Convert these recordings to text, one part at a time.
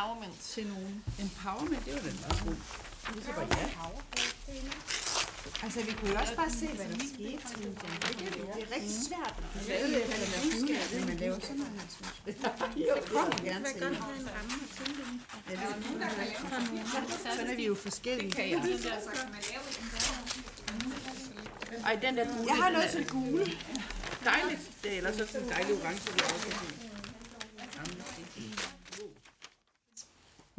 empowerment til nogen. Empowerment, det var den også god. Det bare ja. Altså, vi kunne jo også bare se, hvad der skete. Men det er rigtig svært. Det er lidt eller mere flyvende, når man laver sådan noget her, synes jeg. Jo, Jeg kommer gerne til det. Ja, det er Sådan er vi jo forskellige. kan jeg. Ej, den der gule, Jeg har den noget til gule. dejligt. Det er ellers også en dejlig orange, vi også kan lide.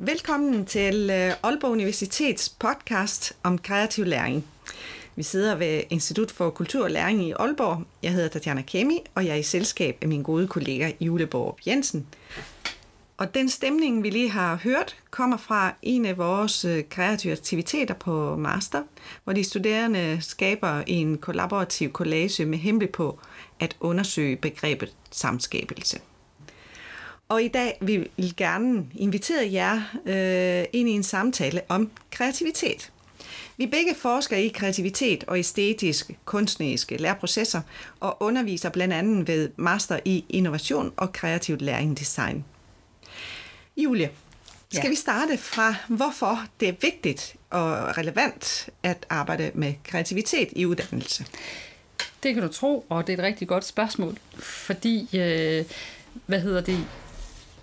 Velkommen til øh, Aalborg Universitets podcast om kreativ læring. Vi sidder ved Institut for Kultur og Læring i Aalborg. Jeg hedder Tatjana Kemi, og jeg er i selskab af min gode kollega Juleborg Jensen. Og den stemning, vi lige har hørt, kommer fra en af vores øh, kreative aktiviteter på master, hvor de studerende skaber en kollaborativ collage med henblik på at undersøge begrebet samskabelse. Og i dag vil vi gerne invitere jer øh, ind i en samtale om kreativitet. Vi begge forskere i kreativitet og æstetiske, kunstneriske læreprocesser og underviser blandt andet ved Master i Innovation og Kreativt Læring Design. Julie, skal Ja. vi starte fra, hvorfor det er vigtigt og relevant at arbejde med kreativitet i uddannelse? Det kan du tro, og det er et rigtig godt spørgsmål, fordi, øh, hvad hedder det,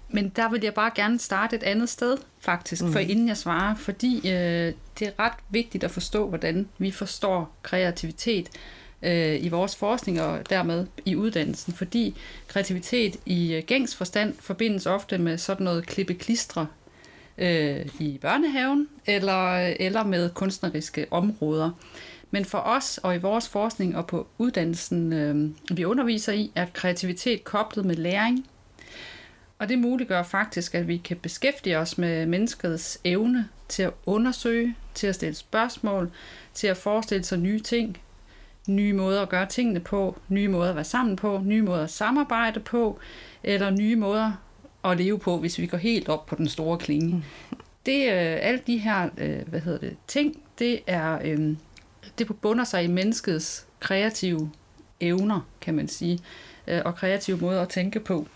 men der vil jeg bare gerne starte et andet sted, faktisk, mm. for inden jeg svarer, fordi øh, det er ret vigtigt at forstå, hvordan vi forstår kreativitet øh, i vores forskning og dermed i uddannelsen, fordi kreativitet i øh, gængs forstand forbindes ofte med sådan noget klippe-klistre øh, i børnehaven eller, eller med kunstneriske områder. Men for os og i vores forskning og på uddannelsen, øh, vi underviser i, er kreativitet koblet med læring. Og det muliggør faktisk, at vi kan beskæftige os med menneskets evne til at undersøge, til at stille spørgsmål, til at forestille sig nye ting, nye måder at gøre tingene på, nye måder at være sammen på, nye måder at samarbejde på, eller nye måder at leve på, hvis vi går helt op på den store klinge. Det, øh, alle de her, øh, hvad hedder det, ting, det er, øh, det bunder sig i menneskets kreative evner, kan man sige, øh, og kreative måder at tænke på.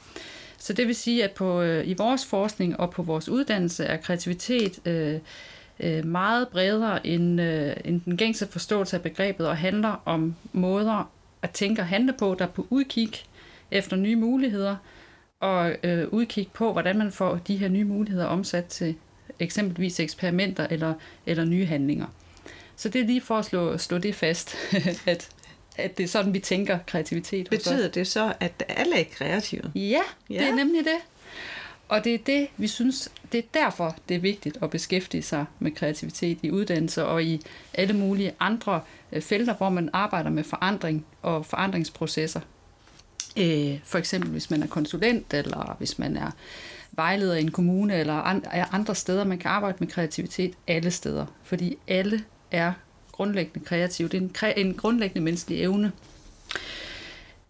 Så det vil sige, at på, øh, i vores forskning og på vores uddannelse er kreativitet øh, øh, meget bredere end, øh, end den gængse forståelse af begrebet og handler om måder at tænke og handle på, der er på udkig efter nye muligheder og øh, udkig på, hvordan man får de her nye muligheder omsat til eksempelvis eksperimenter eller, eller nye handlinger. Så det er lige for at slå, slå det fast, at, at det er sådan, vi tænker kreativitet. Betyder det så, at alle er kreative? Ja, ja, det er nemlig det. Og det er det, vi synes, det er derfor, det er vigtigt at beskæftige sig med kreativitet i uddannelse og i alle mulige andre øh, felter, hvor man arbejder med forandring og forandringsprocesser. Øh, For eksempel hvis man er konsulent, eller hvis man er vejleder i en kommune, eller an- er andre steder, man kan arbejde med kreativitet alle steder. Fordi alle er grundlæggende kreativ. Det er en, kre- en grundlæggende menneskelig evne.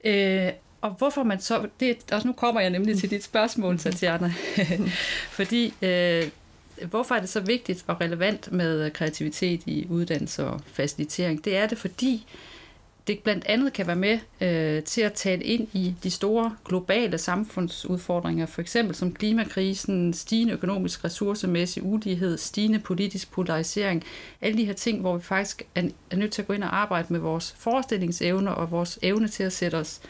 Øh, og hvorfor man så... Det, også nu kommer jeg nemlig til dit spørgsmål, Tatjana. Fordi, øh, hvorfor er det så vigtigt og relevant med kreativitet i uddannelse og facilitering? Det er det, fordi det blandt andet kan være med øh, til at tale ind i de store globale samfundsudfordringer, for eksempel som klimakrisen, stigende økonomisk ressourcemæssig ulighed, stigende politisk polarisering, alle de her ting, hvor vi faktisk er, er nødt til at gå ind og arbejde med vores forestillingsevne og vores evne til at sætte os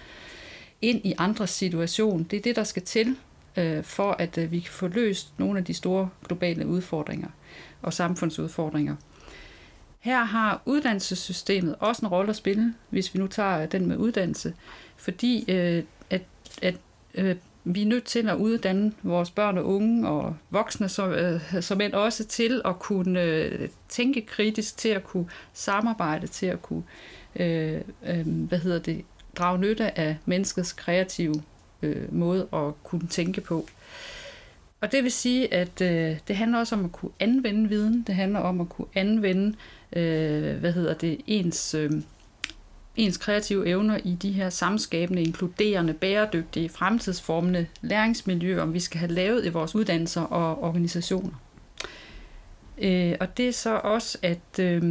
ind i andres situation. Det er det, der skal til, øh, for at øh, vi kan få løst nogle af de store globale udfordringer og samfundsudfordringer. Her har uddannelsessystemet også en rolle at spille, hvis vi nu tager den med uddannelse, fordi øh, at, at øh, vi er nødt til at uddanne vores børn og unge og voksne, som, øh, som end også til at kunne øh, tænke kritisk, til at kunne samarbejde, til at kunne øh, øh, hvad hedder det, drage nytte af menneskets kreative øh, måde at kunne tænke på. Og det vil sige, at øh, det handler også om at kunne anvende viden. Det handler om at kunne anvende, øh, hvad hedder det, ens, øh, ens kreative evner i de her samskabende, inkluderende, bæredygtige, fremtidsformende læringsmiljøer, om vi skal have lavet i vores uddannelser og organisationer. Øh, og det er så også, at øh,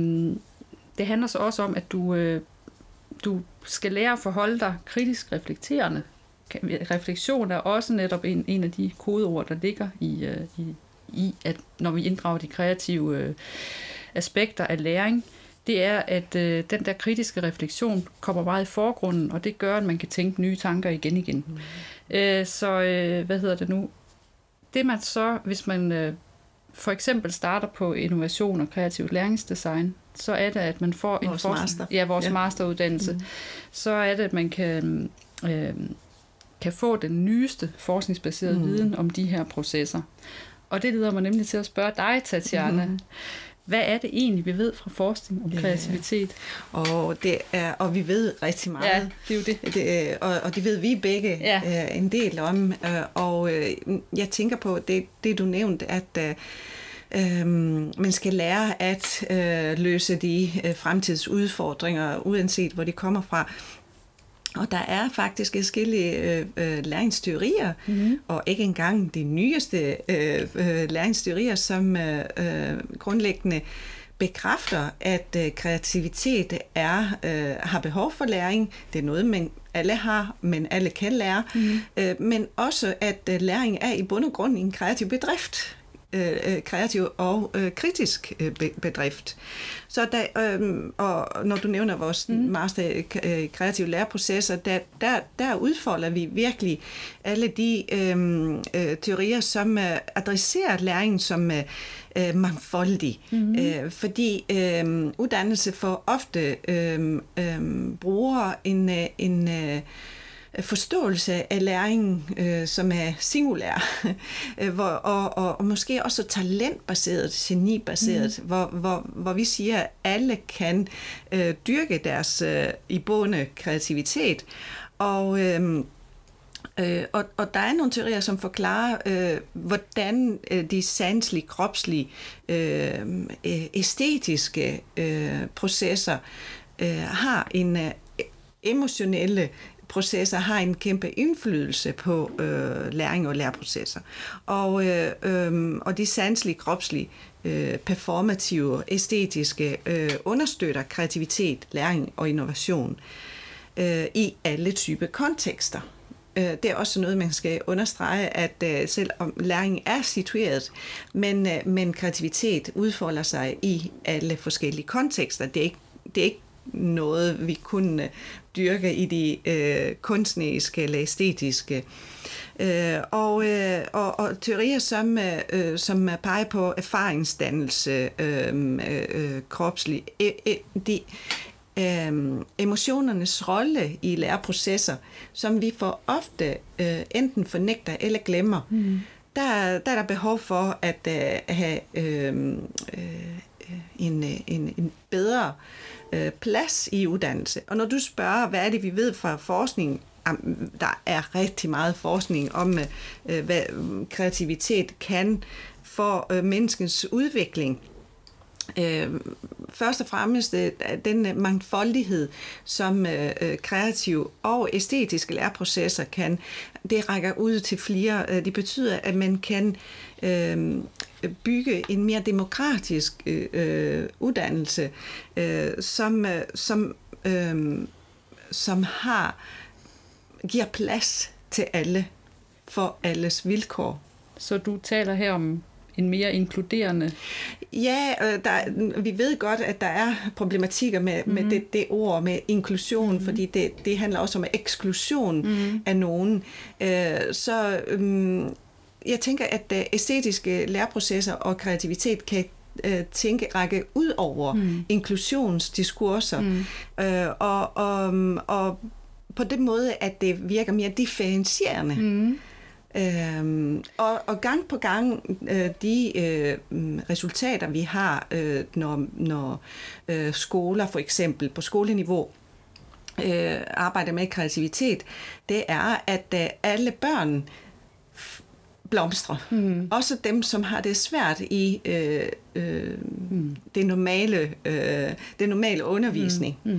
det handler så også om, at du, øh, du skal lære at forholde dig kritisk reflekterende. Refleksion er også netop en, en af de kodeord, der ligger i, øh, i i, at når vi inddrager de kreative øh, aspekter af læring, det er, at øh, den der kritiske refleksion kommer meget i forgrunden, og det gør, at man kan tænke nye tanker igen igen. Mm. Øh, så øh, hvad hedder det nu? Det man så, hvis man øh, for eksempel starter på innovation og kreativt læringsdesign, så er det, at man får vores en master. Ja, vores Ja. masteruddannelse. Mm. Så er det, at man kan, øh, kan få den nyeste forskningsbaserede Mm. viden om de her processer. Og det leder mig nemlig til at spørge dig, Tatjana. Mm. Hvad er det egentlig, vi ved fra forskning om Ja. kreativitet? Og, det er, og vi ved rigtig meget. Ja, det er jo det. Det, øh, og, og det ved vi begge Ja. øh, en del om. Øh, og øh, jeg tænker på det, det du nævnte, at øh, øh, man skal lære at øh, løse de øh, fremtidsudfordringer, uanset hvor de kommer fra. Og der er faktisk forskellige øh, øh, læringsteorier, Mm-hmm. og ikke engang de nyeste øh, øh, læringsteorier, som øh, øh, grundlæggende bekræfter, at øh, kreativitet er øh, har behov for læring. Det er noget, man alle har, men alle kan lære. Mm-hmm. Øh, men også, at øh, læring er i bund og grund en kreativ bedrift. Øh, øh, kreativ og øh, kritisk øh, be- bedrift. Så der, øh, og når du nævner vores mm. master i øh, kreative læreprocesser, der, der, der udfolder vi virkelig alle de øh, øh, teorier, som øh, adresserer læringen som øh, øh, mangfoldig. Mm. Øh, fordi øh, uddannelse for ofte øh, øh, bruger en, øh, en øh, forståelse af læringen, øh, som er singulær, øh, hvor, og, og, og måske også talentbaseret, genibaseret, mm. hvor, hvor, hvor vi siger, at alle kan øh, dyrke deres øh, ibående kreativitet. Og øh, Øh, og, og der er nogle teorier, som forklarer, øh, hvordan øh, de sanselige, kropslige, øh, øh, æstetiske øh, processer øh, har en øh, emotionelle processer har en kæmpe indflydelse på øh, læring og læreprocesser. Og, øh, øh, og de sanselige, kropslige, øh, performative, æstetiske øh, understøtter kreativitet, læring og innovation øh, i alle typer kontekster. Øh, det er også noget, man skal understrege, at øh, selvom læring er situeret, men, øh, men kreativitet udfolder sig i alle forskellige kontekster. Det er ikke, det er ikke noget, vi kun øh, dyrker i de øh, kunstneriske eller æstetiske. Øh, og, øh, og, og teorier, som, øh, som peger på erfaringsdannelse, øh, øh, kropslig, øh, øh, de, øh, emotionernes rolle i læreprocesser, som vi for ofte øh, enten fornægter eller glemmer. Mm. Der, der er der behov for at øh, have øh, øh, Øh, en, øh, en, en bedre øh, plads i uddannelse. Og når du spørger, hvad er det, vi ved fra forskning, der er rigtig meget forskning om, øh, øh hvad kreativitet kan for øh, menneskens udvikling. Øh, først og fremmest øh, den øh, mangfoldighed, som øh, kreative og æstetiske læreprocesser kan, det rækker ud til flere. Det betyder, at man kan bygge en mere demokratisk uddannelse, som, som, som har giver plads til alle for alles vilkår. Så du taler her om en mere inkluderende... Ja, øh, der, vi ved godt, at der er problematikker med, mm-hmm. med det, det ord, med inklusion, mm-hmm. fordi det, det handler også om eksklusion mm-hmm. af nogen. Øh, så øhm, jeg tænker, at øh, æstetiske læreprocesser og kreativitet kan tænke række ud over mm. inklusionsdiskurser. Mm. Øh, og, og, og på den måde, at det virker mere differentierende. Mm. Øhm, og, og gang på gang øh, de øh, mm, resultater, vi har, øh, når, når øh, skoler for eksempel på skoleniveau øh, arbejder med kreativitet, det er, at øh, alle børn blomstre. Mm. Også dem, som har det svært i øh, øh, mm. det normale, øh, det normale undervisning. Mm.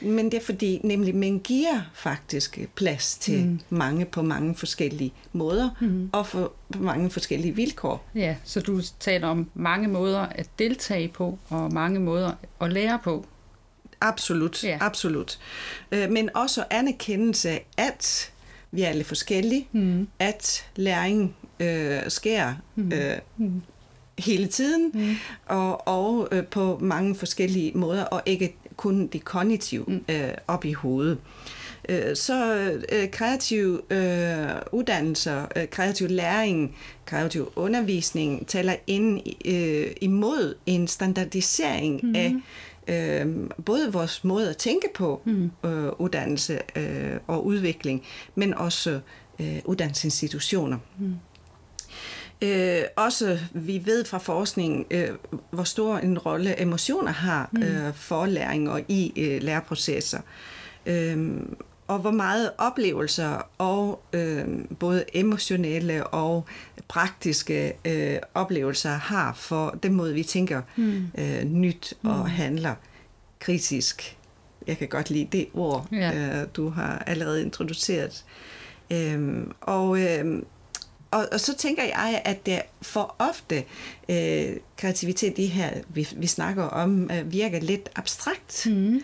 Mm. Men det er fordi, nemlig, man giver faktisk plads til mm. mange på mange forskellige måder, mm. og for, på mange forskellige vilkår. Ja, så du taler om mange måder at deltage på, og mange måder at lære på. Absolut, ja. absolut. Øh, men også anerkendelse af, at vi er alle forskellige, mm. at læring øh, sker mm. øh, hele tiden, mm. og, og øh, på mange forskellige måder, og ikke kun det kognitive mm. øh, op i hovedet. Øh, så øh, kreative øh, uddannelser, øh, kreativ læring, kreativ undervisning taler ind øh, imod en standardisering mm. af øh, både vores måde at tænke på mm. øh, uddannelse øh, og udvikling, men også øh, uddannelsesinstitutioner. Mm. Øh, også vi ved fra forskningen, øh, hvor stor en rolle emotioner har mm. øh, for læring og i øh, læreprocesser. Øh, og hvor meget oplevelser og øh, både emotionelle og praktiske øh, oplevelser har for den måde, vi tænker mm. øh, nyt og mm. handler kritisk. Jeg kan godt lide det ord, ja. øh, du har allerede introduceret. Øh, og, øh, og, og så tænker jeg, at det for ofte øh, kreativitet, det her vi, vi snakker om, øh, virker lidt abstrakt. Mm.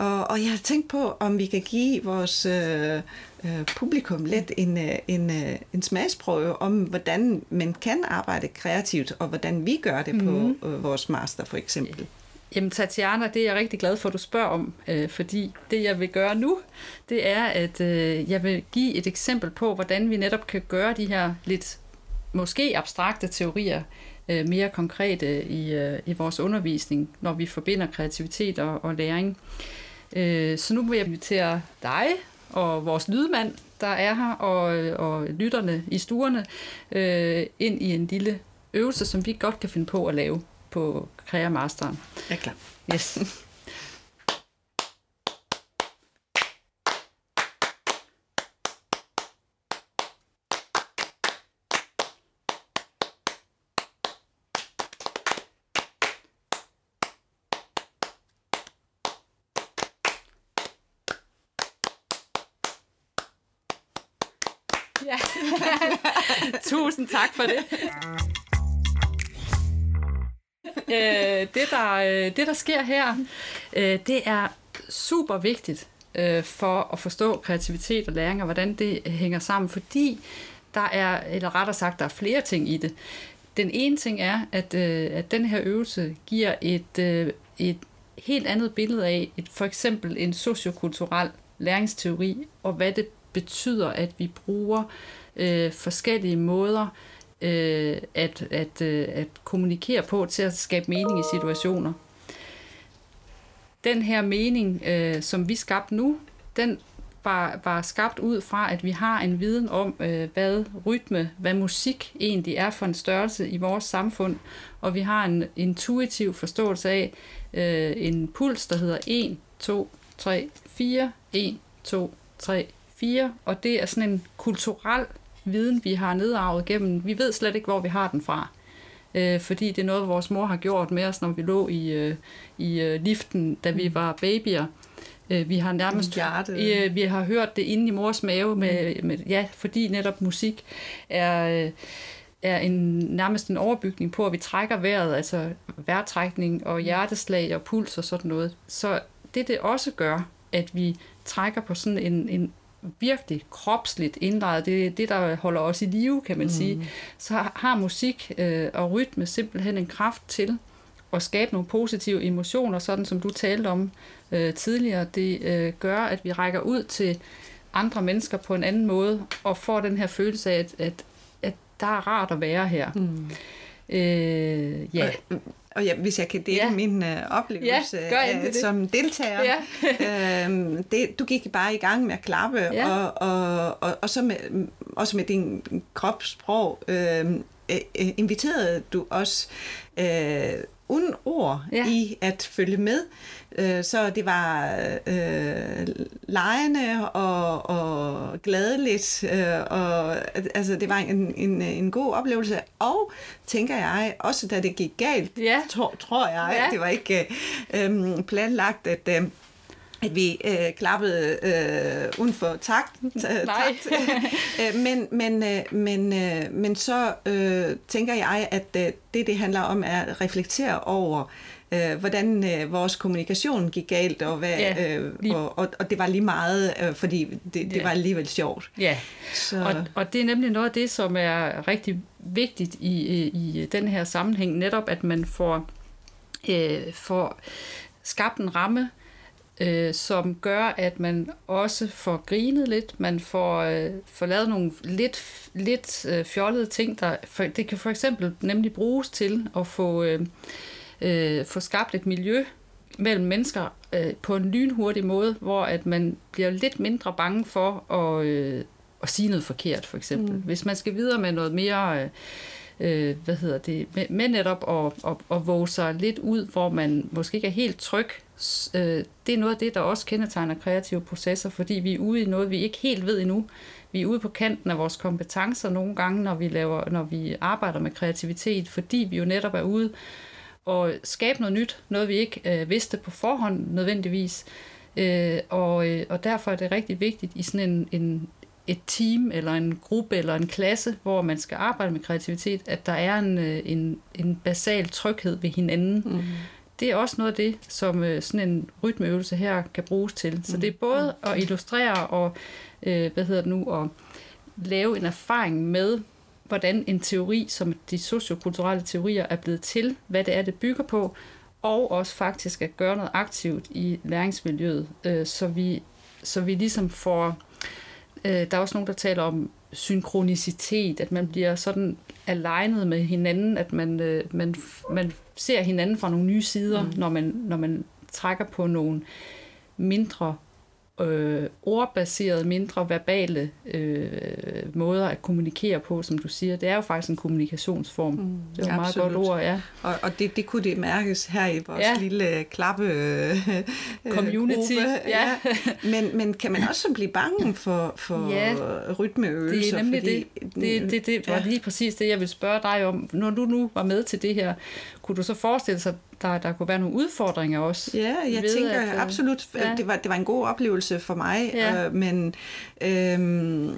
Og, og jeg har tænkt på, om vi kan give vores øh, øh, publikum lidt en, øh, en, øh, en smagsprøve om, hvordan man kan arbejde kreativt, og hvordan vi gør det på mhm. øh, vores master for eksempel. Jamen Tatjana, det er jeg rigtig glad for, at du spørger om, øh, fordi det jeg vil gøre nu, det er, at øh, jeg vil give et eksempel på, hvordan vi netop kan gøre de her lidt måske abstrakte teorier øh, mere konkrete i, øh, i vores undervisning, når vi forbinder kreativitet og, og læring. Øh, så nu vil jeg invitere dig og vores lydmand, der er her, og, og lytterne i stuerne, øh, ind i en lille øvelse, som vi godt kan finde på at lave på Krea Masteren. Ja, klar. Yes. Tusind tak for det. øh, det, der, øh, det, der sker her, øh, det er super vigtigt øh, for at forstå kreativitet og læring, og hvordan det hænger sammen, fordi der er, eller rettere sagt, der er flere ting i det. Den ene ting er, at, øh, at den her øvelse giver et, øh, et helt andet billede af et, for eksempel en sociokulturel læringsteori, og hvad det betyder, at vi bruger øh, Øh, forskellige måder øh, at, at, øh, at kommunikere på til at skabe mening i situationer. Den her mening, øh, som vi skabte nu, den var, var skabt ud fra, at vi har en viden om, øh, hvad rytme, hvad musik egentlig er for en størrelse i vores samfund, og vi har en intuitiv forståelse af øh, en puls, der hedder 1, 2, 3, 4, 1, 2, 3, 4, og det er sådan en kulturel viden, vi har nedarvet gennem. Vi ved slet ikke, hvor vi har den fra. Øh, fordi det er noget, vores mor har gjort med os, når vi lå i, øh, i øh, liften, da vi mm. var babyer. Øh, vi har nærmest øh, vi har hørt det inde i mors mave, med, mm. med, ja, fordi netop musik er... Øh, er en, nærmest en overbygning på, at vi trækker vejret, altså vejrtrækning og mm. hjerteslag og puls og sådan noget. Så det, det også gør, at vi trækker på sådan en, en virkelig kropsligt indlejret, det er det, der holder os i live, kan man mm. sige, så har musik øh, og rytme simpelthen en kraft til at skabe nogle positive emotioner, sådan som du talte om øh, tidligere. Det øh, gør, at vi rækker ud til andre mennesker på en anden måde, og får den her følelse af, at, at, at der er rart at være her. Mm. Øh, ja. Og ja, hvis jeg kan dele ja. min uh, oplevelse ja, uh, som deltager. Ja. uh, det, du gik bare i gang med at klappe, ja. og, og, og, og så med, også med din kropssprog uh, inviterede du os uh, uden ord ja. i at følge med. Øh, så det var øh, lejende og, og gladeligt, øh, og altså, det var en, en, en god oplevelse. Og tænker jeg, også da det gik galt, ja. tror, tror jeg, ja. det var ikke øh, planlagt, at... Øh, at vi øh, klappede øh, uden for takt. Øh, takt. Øh, men, men, øh, men, øh, men så øh, tænker jeg, at øh, det, det handler om, er at reflektere over, øh, hvordan øh, vores kommunikation gik galt, og, hvad, ja, øh, og, og, og det var lige meget, øh, fordi det, det ja. var alligevel sjovt. Ja, så. Og, og det er nemlig noget af det, som er rigtig vigtigt i, i den her sammenhæng netop, at man får, øh, får skabt en ramme, øh, som gør, at man også får grinet lidt, man får, øh, får lavet nogle lidt, lidt øh, fjollede ting, der for, det kan for eksempel nemlig bruges til at få, øh, øh, få skabt et miljø mellem mennesker øh, på en lynhurtig måde, hvor at man bliver lidt mindre bange for at, øh, at sige noget forkert, for eksempel. Mm. Hvis man skal videre med noget mere... Øh, øh, hvad hedder det, med, med netop at, at, at våge sig lidt ud, hvor man måske ikke er helt tryg. Øh, det er noget af det, der også kendetegner kreative processer, fordi vi er ude i noget, vi ikke helt ved endnu. Vi er ude på kanten af vores kompetencer nogle gange, når vi, laver, når vi arbejder med kreativitet, fordi vi jo netop er ude og skabe noget nyt, noget vi ikke øh, vidste på forhånd nødvendigvis. Øh, og, øh, og derfor er det rigtig vigtigt i sådan en, en, et team eller en gruppe eller en klasse, hvor man skal arbejde med kreativitet, at der er en, øh, en, en basal tryghed ved hinanden. Mm. Det er også noget af det, som øh, sådan en rytmeøvelse her kan bruges til. Så det er både at illustrere og øh, hvad hedder det nu, at lave en erfaring med, hvordan en teori, som de sociokulturelle teorier er blevet til, hvad det er, det bygger på, og også faktisk at gøre noget aktivt i læringsmiljøet, øh, så, vi, så vi ligesom får Øh, der er også nogen, der taler om synkronicitet, at man bliver sådan alignet med hinanden, at man, øh, man, man ser hinanden fra nogle nye sider, mm. når, man, når man trækker på nogle mindre øh, ordbaserede, mindre verbale øh, måder at kommunikere på, som du siger. Det er jo faktisk en kommunikationsform. Mm, det er jo meget godt ord, ja. Og, og det, det kunne det mærkes her i vores ja. lille klappe øh, Community. Gruppe. Ja. ja. Men, men kan man også blive bange for, for ja, rytmeøvelser? Det er nemlig fordi, det. Det, det, det var ja. lige præcis det, jeg vil spørge dig om. Når du nu var med til det her, kunne du så forestille sig, der, der kunne være nogle udfordringer også. Ja, jeg ved, tænker at, øh, absolut, ja. det, var, det var en god oplevelse for mig, ja. øh, men øh,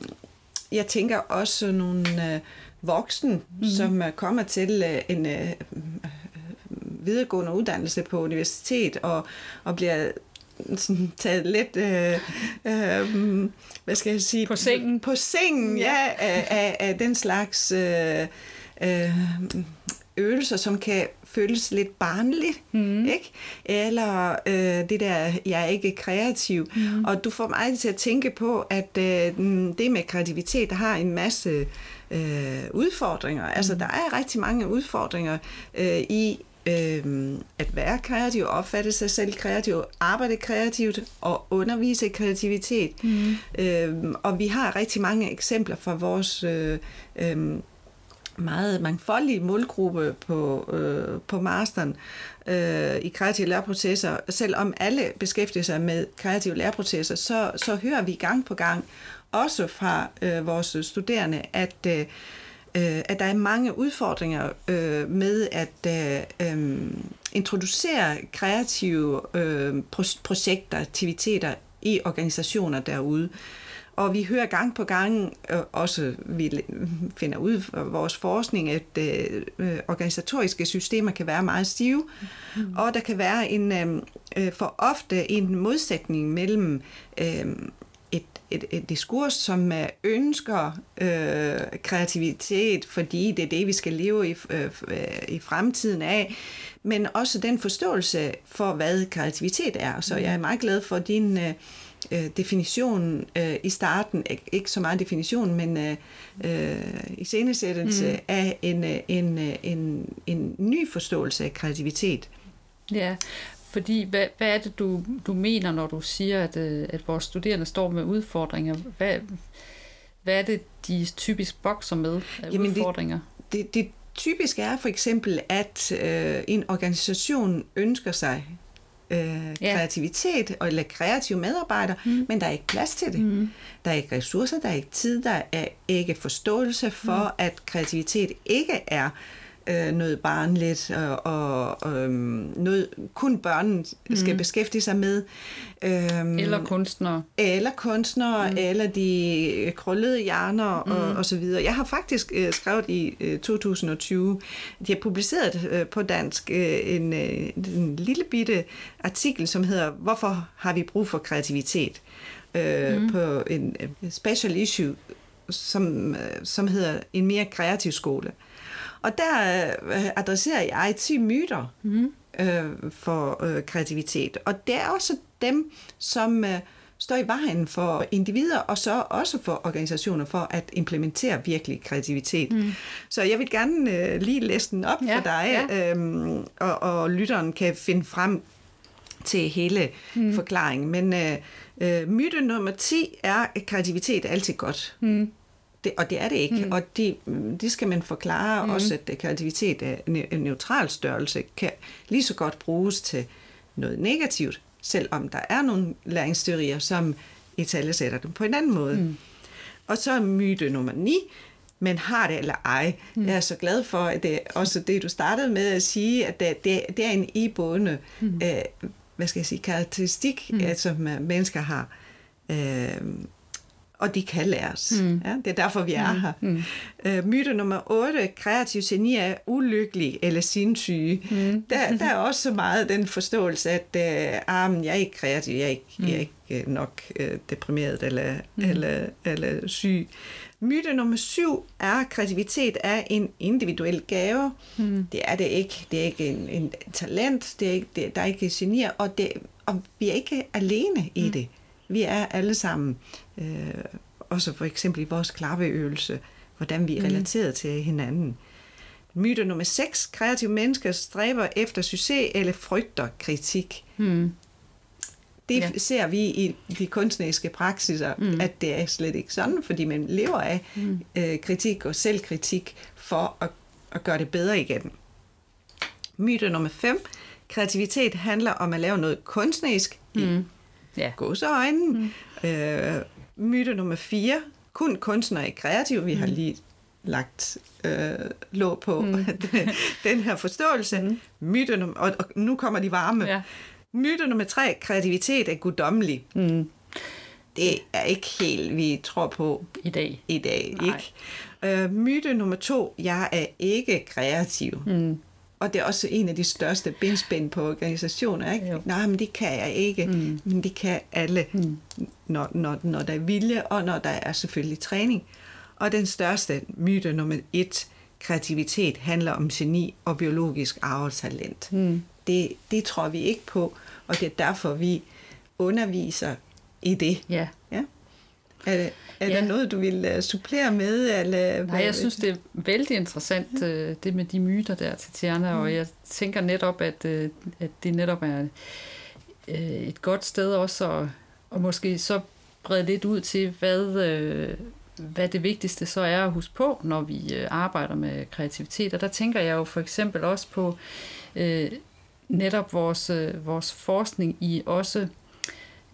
jeg tænker også nogle øh, voksne, mm. som kommer til øh, en øh, videregående uddannelse på universitet og, og bliver sådan taget lidt, øh, øh, hvad skal jeg sige? På sengen. På sengen, ja, ja af, af, af den slags øh, øh, øvelser, som kan føles lidt barnligt, mm. ikke? Eller øh, det der, jeg er ikke kreativ. Mm. Og du får mig til at tænke på, at øh, det med kreativitet har en masse øh, udfordringer. Mm. Altså, der er rigtig mange udfordringer øh, i øh, at være kreativ, opfatte sig selv kreativ, arbejde kreativt og undervise kreativitet. Mm. Øh, og vi har rigtig mange eksempler fra vores øh, øh, meget mangfoldige målgruppe på, øh, på masteren øh, i kreative læreprocesser. Selvom alle beskæftiger sig med kreative læreprocesser, så, så hører vi gang på gang, også fra øh, vores studerende, at, øh, øh at der er mange udfordringer øh, med at øh, øh introducere kreative øh, projekter, aktiviteter i organisationer derude. Og vi hører gang på gang, øh, også vi finder ud fra vores forskning, at øh, øh, organisatoriske systemer kan være meget stive, mm. og der kan være en øh, for ofte en modsætning mellem øh, et, et, et diskurs, som ønsker øh, kreativitet, fordi det er det, vi skal leve i, øh, i fremtiden af, men også den forståelse for, hvad kreativitet er. Så jeg er meget glad for din... Øh, øh, definition øh, i starten, ikke så meget definition, men øh, øh, iscenesættelse mm. af en, øh, en, øh, en, en ny forståelse af kreativitet. Ja, fordi hvad, hvad er det, du, du mener, når du siger, at, at vores studerende står med udfordringer? Hvad, hvad er det, de typisk bokser med af Jamen udfordringer? Det, det, det typiske er for eksempel, at øh, en organisation ønsker sig øh, kreativitet eller kreative medarbejdere, mm. men der er ikke plads til det. Mm. Der er ikke ressourcer, der er ikke tid, der er ikke forståelse for, mm. at kreativitet ikke er øh, noget barnligt og, og øh, noget kun børn skal mm. beskæftige sig med. Øhm, eller kunstnere. Eller kunstnere, mm. eller de krøllede hjerner mm. og, og så videre. Jeg har faktisk øh, skrevet i øh, 2020, de har publiceret øh, på dansk øh, en, øh, en lille bitte artikel, som hedder Hvorfor har vi brug for kreativitet? Øh, mm. På en special issue som, øh, som hedder En mere kreativ skole. Og der øh, adresserer jeg 10 myter mm. øh, for øh, kreativitet. Og det er også dem, som øh, står i vejen for individer, og så også for organisationer for at implementere virkelig kreativitet. Mm. Så jeg vil gerne øh, lige læse den op ja, for dig, ja. øhm, og, og lytteren kan finde frem til hele mm. forklaringen. Men øh, øh, myte nummer 10 er, at kreativitet er altid godt. Mm. Det, og det er det ikke. Mm. Og det, det skal man forklare mm. også, at kreativitet er en neutral størrelse, kan lige så godt bruges til noget negativt, selvom der er nogle læringsteorier, som i tale sætter dem på en anden måde. Mm. Og så myte nummer 9, men har det eller ej. Mm. Jeg er så glad for, at det også det, du startede med at sige, at det, det, det er en iboende mm. øh, hvad skal jeg sige, karakteristik, mm. som mennesker har. Øh, og de kan læres. Mm. Ja, det er derfor, vi er mm. her. Mm. Øh, myte nummer 8, kreativ geni er ulykkelig eller sindssyge. Mm. Der, der er også så meget den forståelse, at øh, ah, jeg er ikke kreativ, jeg er ikke, mm. jeg er ikke øh, nok øh, deprimeret eller, mm. eller, eller syg. Myte nummer syv er, at kreativitet er en individuel gave. Mm. Det er det ikke. Det er ikke en, en talent. Det er ikke, det, der er ikke genier, og, det, og vi er ikke alene i mm. Vi er alle sammen, øh, også for eksempel i vores klappeøvelse, hvordan vi er mm. relateret mm. til hinanden. Myte nummer 6. Kreative mennesker stræber efter succes eller frygter kritik. Mm. Det ja. ser vi i de kunstneriske praksiser, mm. at det er slet ikke sådan, fordi man lever af mm. øh, kritik og selvkritik for at, at gøre det bedre igen. Myte nummer 5. Kreativitet handler om at lave noget kunstnerisk mm ja. gåseøjne. Mm. Øh, myte nummer 4. Kun kunstnere er kreative. Vi har mm. lige lagt øh, låg på mm. den her forståelse. Mm. Myte nummer, og, og nu kommer de varme. Ja. Myte nummer 3. Kreativitet er guddommelig. Mm. Det er ikke helt, vi tror på i dag. I dag ikke? Øh, myte nummer 2. Jeg er ikke kreativ. Mm og det er også en af de største benspænd på organisationer. Ikke? Nej, men det kan jeg ikke. Mm. Men det kan alle, mm. når, når, når der er vilje, og når der er selvfølgelig træning. Og den største myte nummer et, kreativitet, handler om geni og biologisk arvetalent. Mm. Det, det tror vi ikke på, og det er derfor, vi underviser i det. Ja. Er, det, er ja. der noget, du vil uh, supplere med? Eller, Nej, jeg synes, det er vældig interessant, uh, det med de myter der, Tatiana, mm. og jeg tænker netop, at, uh, at det netop er et godt sted også, og, og måske så brede lidt ud til, hvad, hvad det vigtigste så er at huske på, når vi arbejder med kreativitet. Og der tænker jeg jo for eksempel også på uh, netop vores, vores forskning i også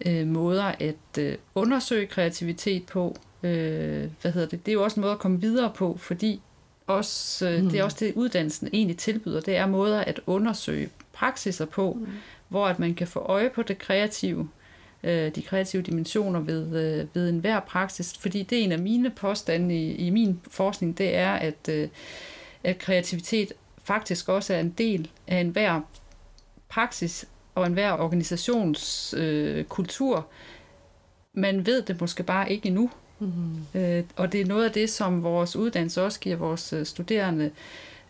øh, måder at øh, undersøge kreativitet på. Øh, hvad hedder det? Det er jo også en måde at komme videre på, fordi også, øh, mm. det er også det, uddannelsen egentlig tilbyder. Det er måder at undersøge praksiser på, mm. hvor at man kan få øje på det kreative, øh, de kreative dimensioner ved, øh, ved enhver praksis. Fordi det er en af mine påstande i, i min forskning, det er, at, øh, at kreativitet faktisk også er en del af enhver praksis, og enhver organisations øh. Man ved det måske bare ikke endnu. Mm-hmm. Øh, og det er noget af det, som vores uddannelse også giver vores øh, studerende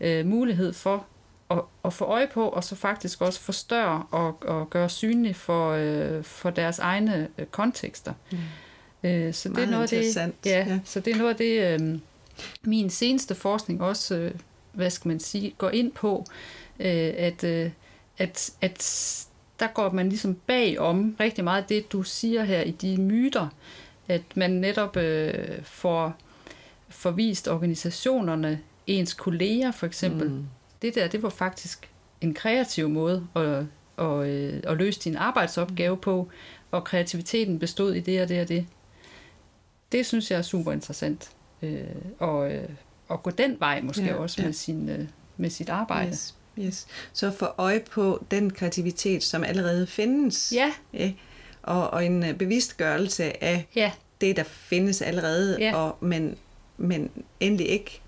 øh, mulighed for at, at få øje på, og så faktisk også forstørre og, og gøre synligt for, øh, for deres egne øh, kontekster. Mm. Øh, så det er noget det, ja, ja. så det er noget af det, øh, min seneste forskning også, øh, hvad skal man sige, går ind på, øh, at, øh, at, at der går man ligesom bag om rigtig meget det, du siger her i de myter, at man netop øh, får forvist organisationerne, ens kolleger for eksempel. Mm. Det der, det var faktisk en kreativ måde at, at, øh, at løse din arbejdsopgave på, og kreativiteten bestod i det og det og det. Det synes jeg er super interessant. Øh, og, øh, at gå den vej måske ja, også ja. Med, sin, øh, med sit arbejde. Yes. Yes. Så få øje på den kreativitet, som allerede findes. Ja. ja. Og, og en øh, bevidstgørelse af ja. det, der findes allerede, ja. og, men, men endelig ikke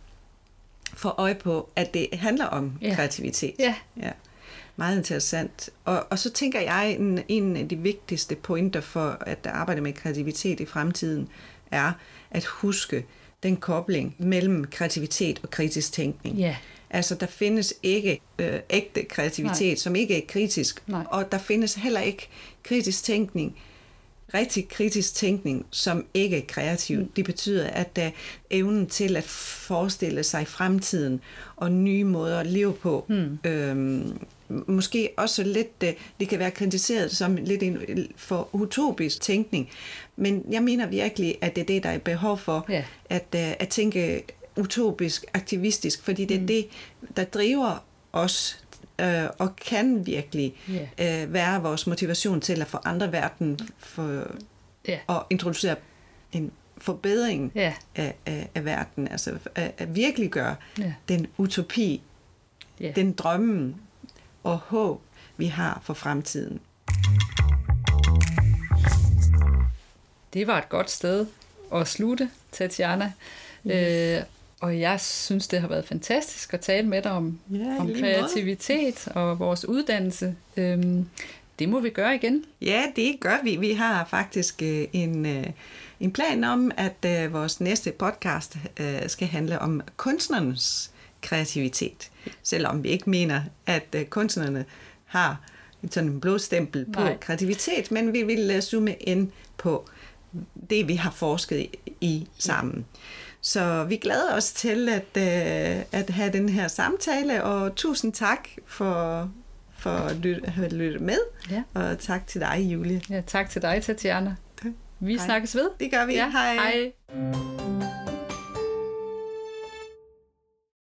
få øje på, at det handler om ja. kreativitet. Ja. ja. Meget interessant. Og, og så tænker jeg, en, en af de vigtigste pointer for at arbejde med kreativitet i fremtiden, er at huske den kobling mellem kreativitet og kritisk tænkning. Ja. Altså, der findes ikke øh, ægte kreativitet, Nej. som ikke er kritisk, Nej. og der findes heller ikke kritisk tænkning, rigtig kritisk tænkning, som ikke er kreativ. Mm. Det betyder, at der evnen til at forestille sig fremtiden og nye måder at leve på, mm. øhm, måske også lidt, øh, det kan være kritiseret som lidt en for utopisk tænkning, men jeg mener virkelig, at det er det, der er behov for, Ja. at, øh, at tænke utopisk, aktivistisk, fordi det er det, der driver os øh, og kan virkelig Ja. øh, være vores motivation til at forandre verden for, Ja. og introducere en forbedring Ja. af, af, af verden, altså at, at virkelig gøre Ja. den utopi, Ja. den drømme og håb, vi har for fremtiden. Det var et godt sted at slutte, Tatjana. Yes. Øh, og jeg synes, det har været fantastisk at tale med dig om, Ja, om kreativitet og vores uddannelse. Øhm, det må vi gøre igen. Ja, det gør vi. Vi har faktisk øh, en, øh, en plan om, at øh, vores næste podcast skal handle om kunstnernes kreativitet. Selvom vi ikke mener, at kunstnerne har et sådan en blodstempel på Nej. kreativitet, men vi vil zoome ind på det, vi har forsket i, i sammen. Så vi glæder os til at, øh, at have den her samtale, og tusind tak for, for at lytte, have lyttet med. Ja. Og tak til dig, Julie. Ja, tak til dig, Tatjana. Tak. Vi Hej. snakkes ved. Det gør vi. Ja, Hej. hej.